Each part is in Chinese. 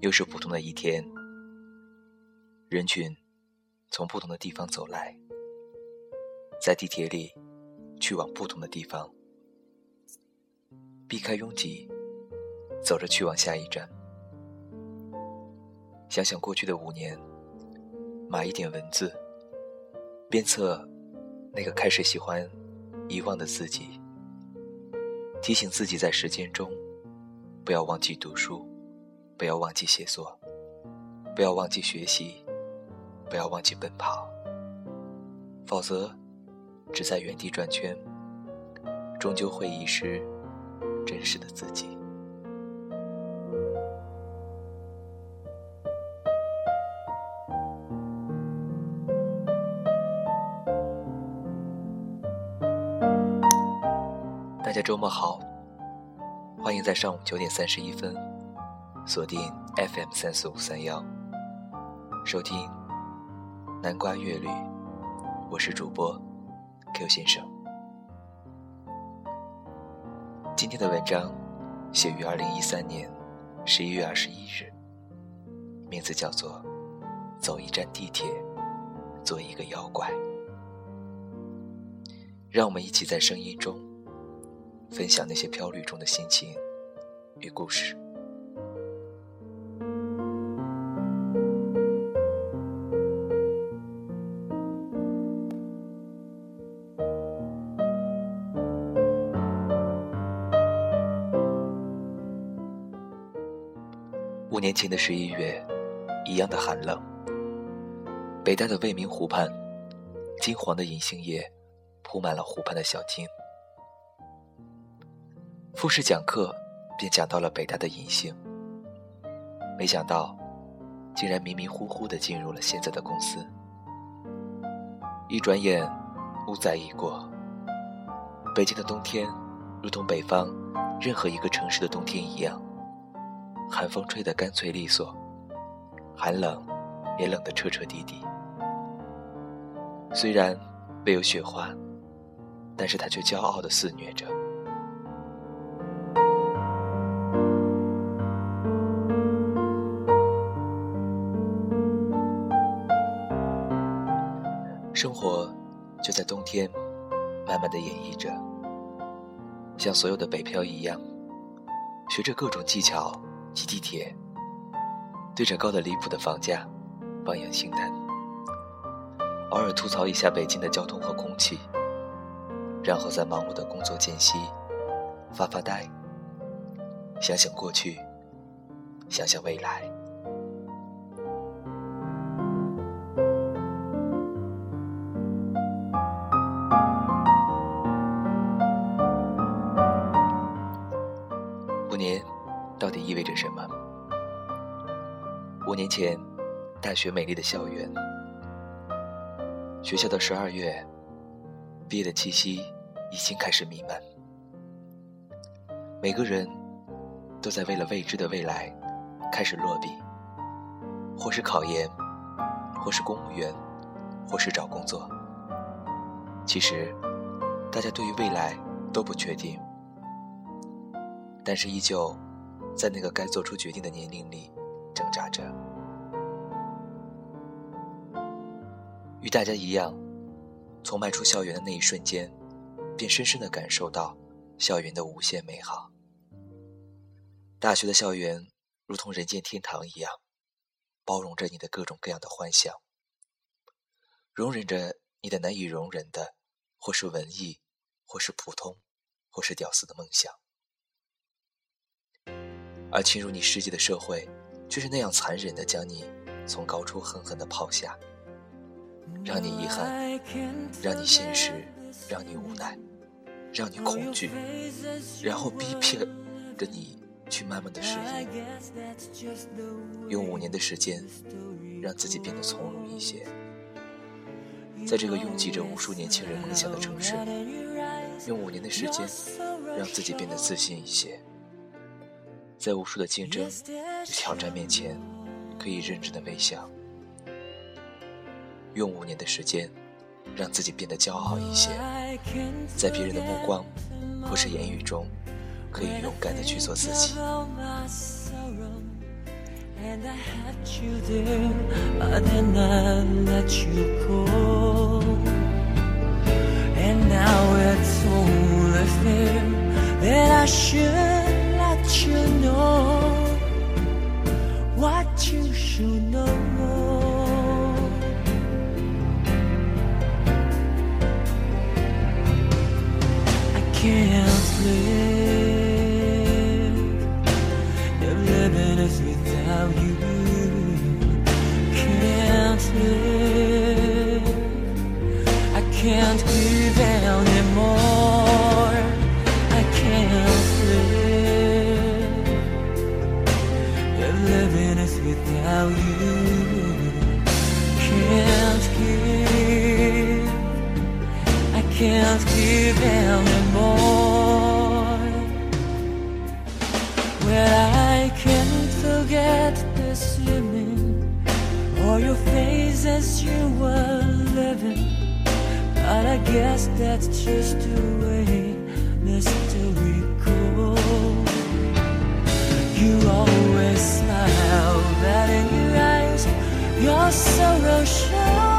又是普通的一天，人群从不同的地方走来，在地铁里去往不同的地方，避开拥挤，走着去往下一站。想想过去的五年，码一点文字，鞭策那个开始喜欢遗忘的自己，提醒自己在时间中不要忘记读书。不要忘记写作，不要忘记学习，不要忘记奔跑，否则只在原地转圈，终究会遗失真实的自己。大家周末好，欢迎在上午九点三十一分。锁定 FM 三四五三幺，收听南瓜乐旅，我是主播 Q 先生。今天的文章写于二零一三年十一月二十一日，名字叫做《走一站地铁，做一个妖怪》。让我们一起在声音中分享那些飘旅中的心情与故事。五年前的十一月，一样的寒冷。北大的未名湖畔，金黄的银杏叶铺满了湖畔的小径。复试讲课，便讲到了北大的银杏。没想到，竟然迷迷糊糊的进入了现在的公司。一转眼，五载已过。北京的冬天，如同北方任何一个城市的冬天一样。寒风吹得干脆利索，寒冷也冷得彻彻底底。虽然没有雪花，但是他却骄傲地肆虐着。生活就在冬天，慢慢的演绎着，像所有的北漂一样，学着各种技巧。挤地铁，对着高的离谱的房价，望洋兴叹；偶尔吐槽一下北京的交通和空气，然后在忙碌的工作间隙发发呆，想想过去，想想未来。意味着什么？五年前，大学美丽的校园，学校的十二月，毕业的气息已经开始弥漫。每个人都在为了未知的未来开始落笔，或是考研，或是公务员，或是找工作。其实，大家对于未来都不确定，但是依旧。在那个该做出决定的年龄里挣扎着，与大家一样，从迈出校园的那一瞬间，便深深的感受到校园的无限美好。大学的校园如同人间天堂一样，包容着你的各种各样的幻想，容忍着你的难以容忍的，或是文艺，或是普通，或是屌丝的梦想。而侵入你世界的社会，却是那样残忍的将你从高处狠狠的抛下，让你遗憾，让你现实，让你无奈，让你恐惧，然后逼迫着你去慢慢的适应，用五年的时间让自己变得从容一些，在这个拥挤着无数年轻人梦想的城市，用五年的时间让自己变得自信一些。在无数的竞争与挑战面前，可以认真的微笑。用五年的时间，让自己变得骄傲一些，在别人的目光或是言语中，可以勇敢的去做自己。know what you should know. can't give, I can't give anymore. Well, I can't forget the swimming or your face as you were living. But I guess that's just the way Mr. goes. You always smile, and in your eyes. Your sorrow show.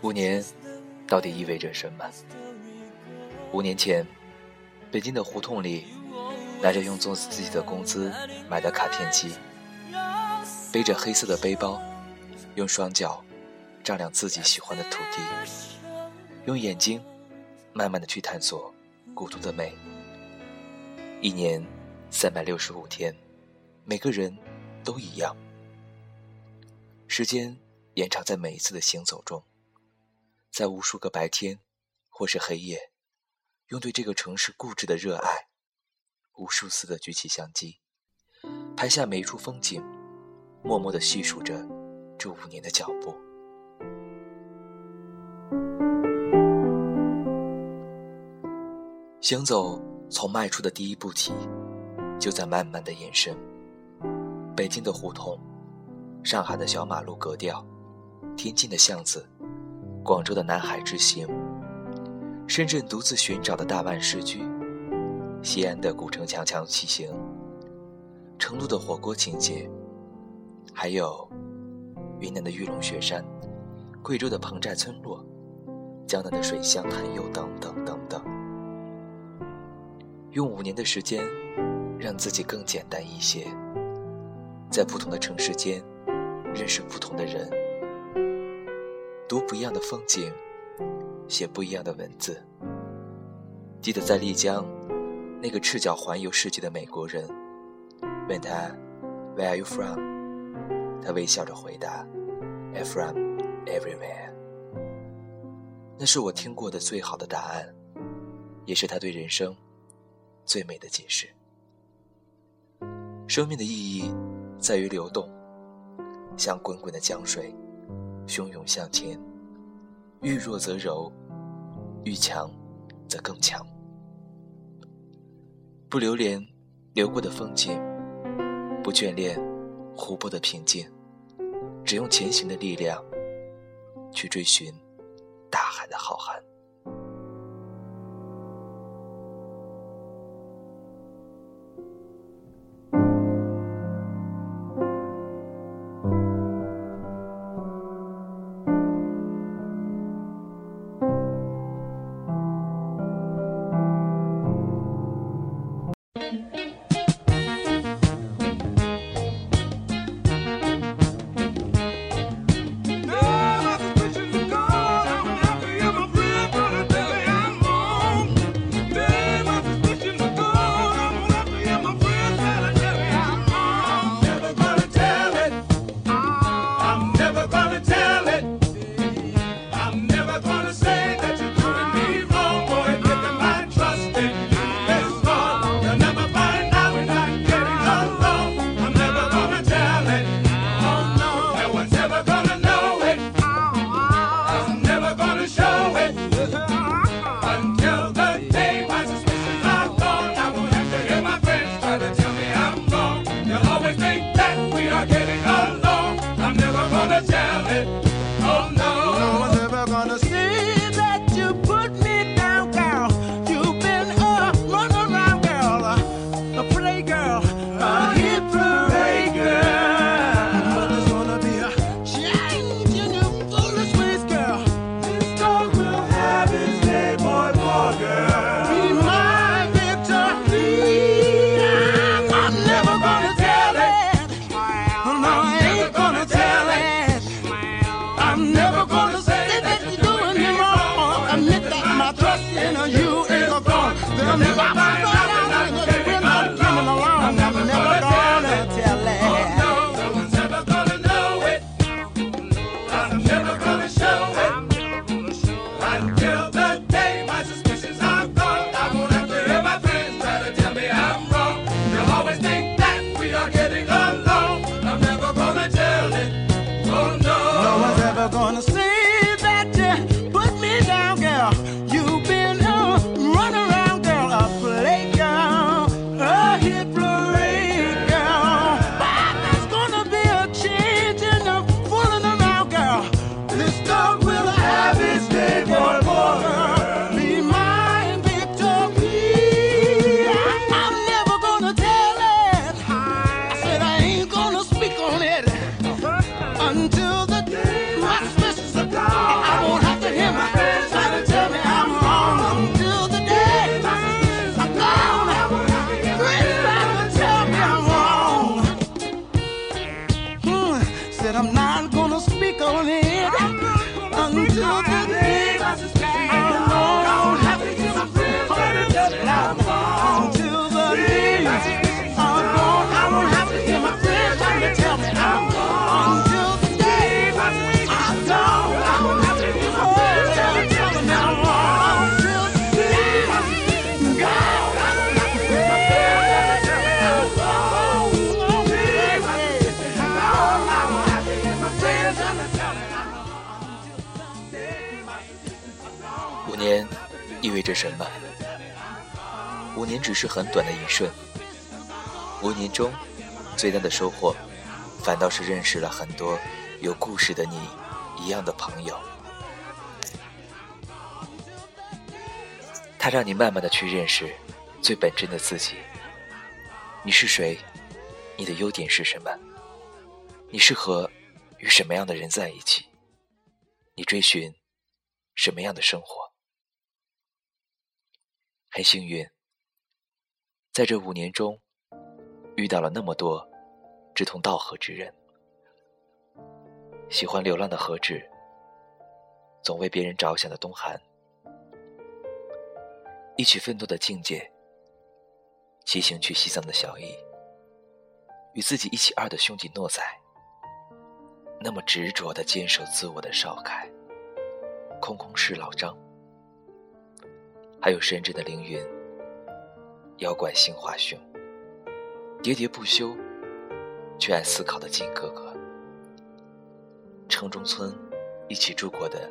五年到底意味着什么？五年前，北京的胡同里，拿着用作自己的工资买的卡片机，背着黑色的背包，用双脚丈量自己喜欢的土地，用眼睛慢慢的去探索孤独的美。一年三百六十五天，每个人都一样。时间延长在每一次的行走中，在无数个白天，或是黑夜，用对这个城市固执的热爱，无数次的举起相机，拍下每一处风景，默默的细数着这五年的脚步。行走从迈出的第一步起，就在慢慢的延伸。北京的胡同。上海的小马路格调，天津的巷子，广州的南海之行，深圳独自寻找的大万世居，西安的古城墙墙骑行，成都的火锅情节，还有云南的玉龙雪山，贵州的彭寨村落，江南的水乡潭游等等等等。用五年的时间，让自己更简单一些，在不同的城市间。认识不同的人，读不一样的风景，写不一样的文字。记得在丽江，那个赤脚环游世界的美国人，问他 “Where are you from？” 他微笑着回答：“I'm from everywhere。”那是我听过的最好的答案，也是他对人生最美的解释。生命的意义在于流动，像滚滚的江水，汹涌向前，遇弱则柔，遇强则更强。不留恋流过的风景，不眷恋湖泊的平静，只用前行的力量去追寻大海的浩瀚。这什么？五年只是很短的一瞬。五年中，最大的收获，反倒是认识了很多有故事的你一样的朋友。他让你慢慢的去认识最本真的自己。你是谁？你的优点是什么？你适合与什么样的人在一起？你追寻什么样的生活？很幸运，在这五年中，遇到了那么多志同道合之人。喜欢流浪的何止，总为别人着想的东寒，一起奋斗的境界，骑行去西藏的小易，与自己一起二的兄弟诺仔，那么执着的坚守自我的少凯，空空是老张，还有深圳的凌云，妖怪杏花兄，喋喋不休却爱思考的金哥哥，城中村一起住过的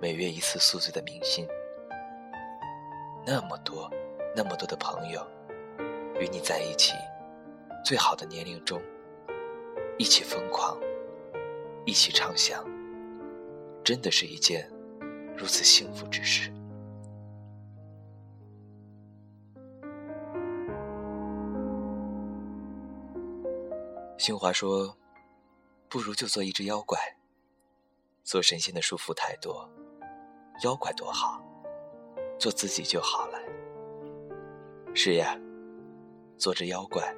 每月一次宿醉的明星，那么多那么多的朋友，与你在一起，最好的年龄中，一起疯狂，一起畅想，真的是一件。如此幸福之事。新华说：“不如就做一只妖怪。做神仙的束缚太多，妖怪多好，做自己就好了。”是呀，做只妖怪，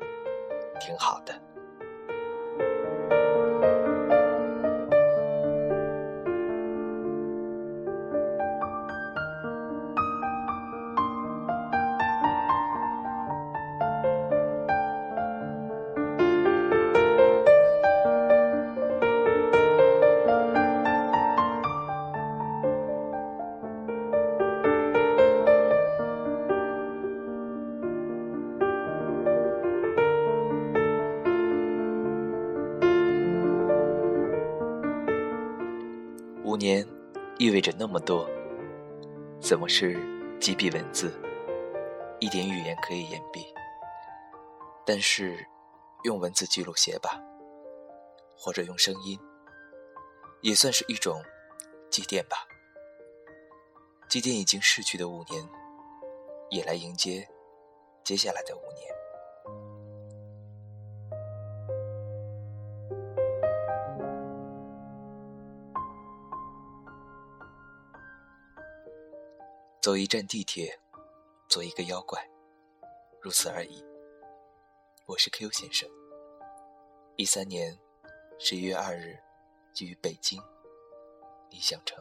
挺好的。五年，意味着那么多。怎么是几笔文字，一点语言可以言毕？但是，用文字记录写吧，或者用声音，也算是一种祭奠吧。祭奠已经逝去的五年，也来迎接接下来的五年。走一站地铁，做一个妖怪，如此而已。我是 Q 先生。一三年十一月二日，居于北京理想城。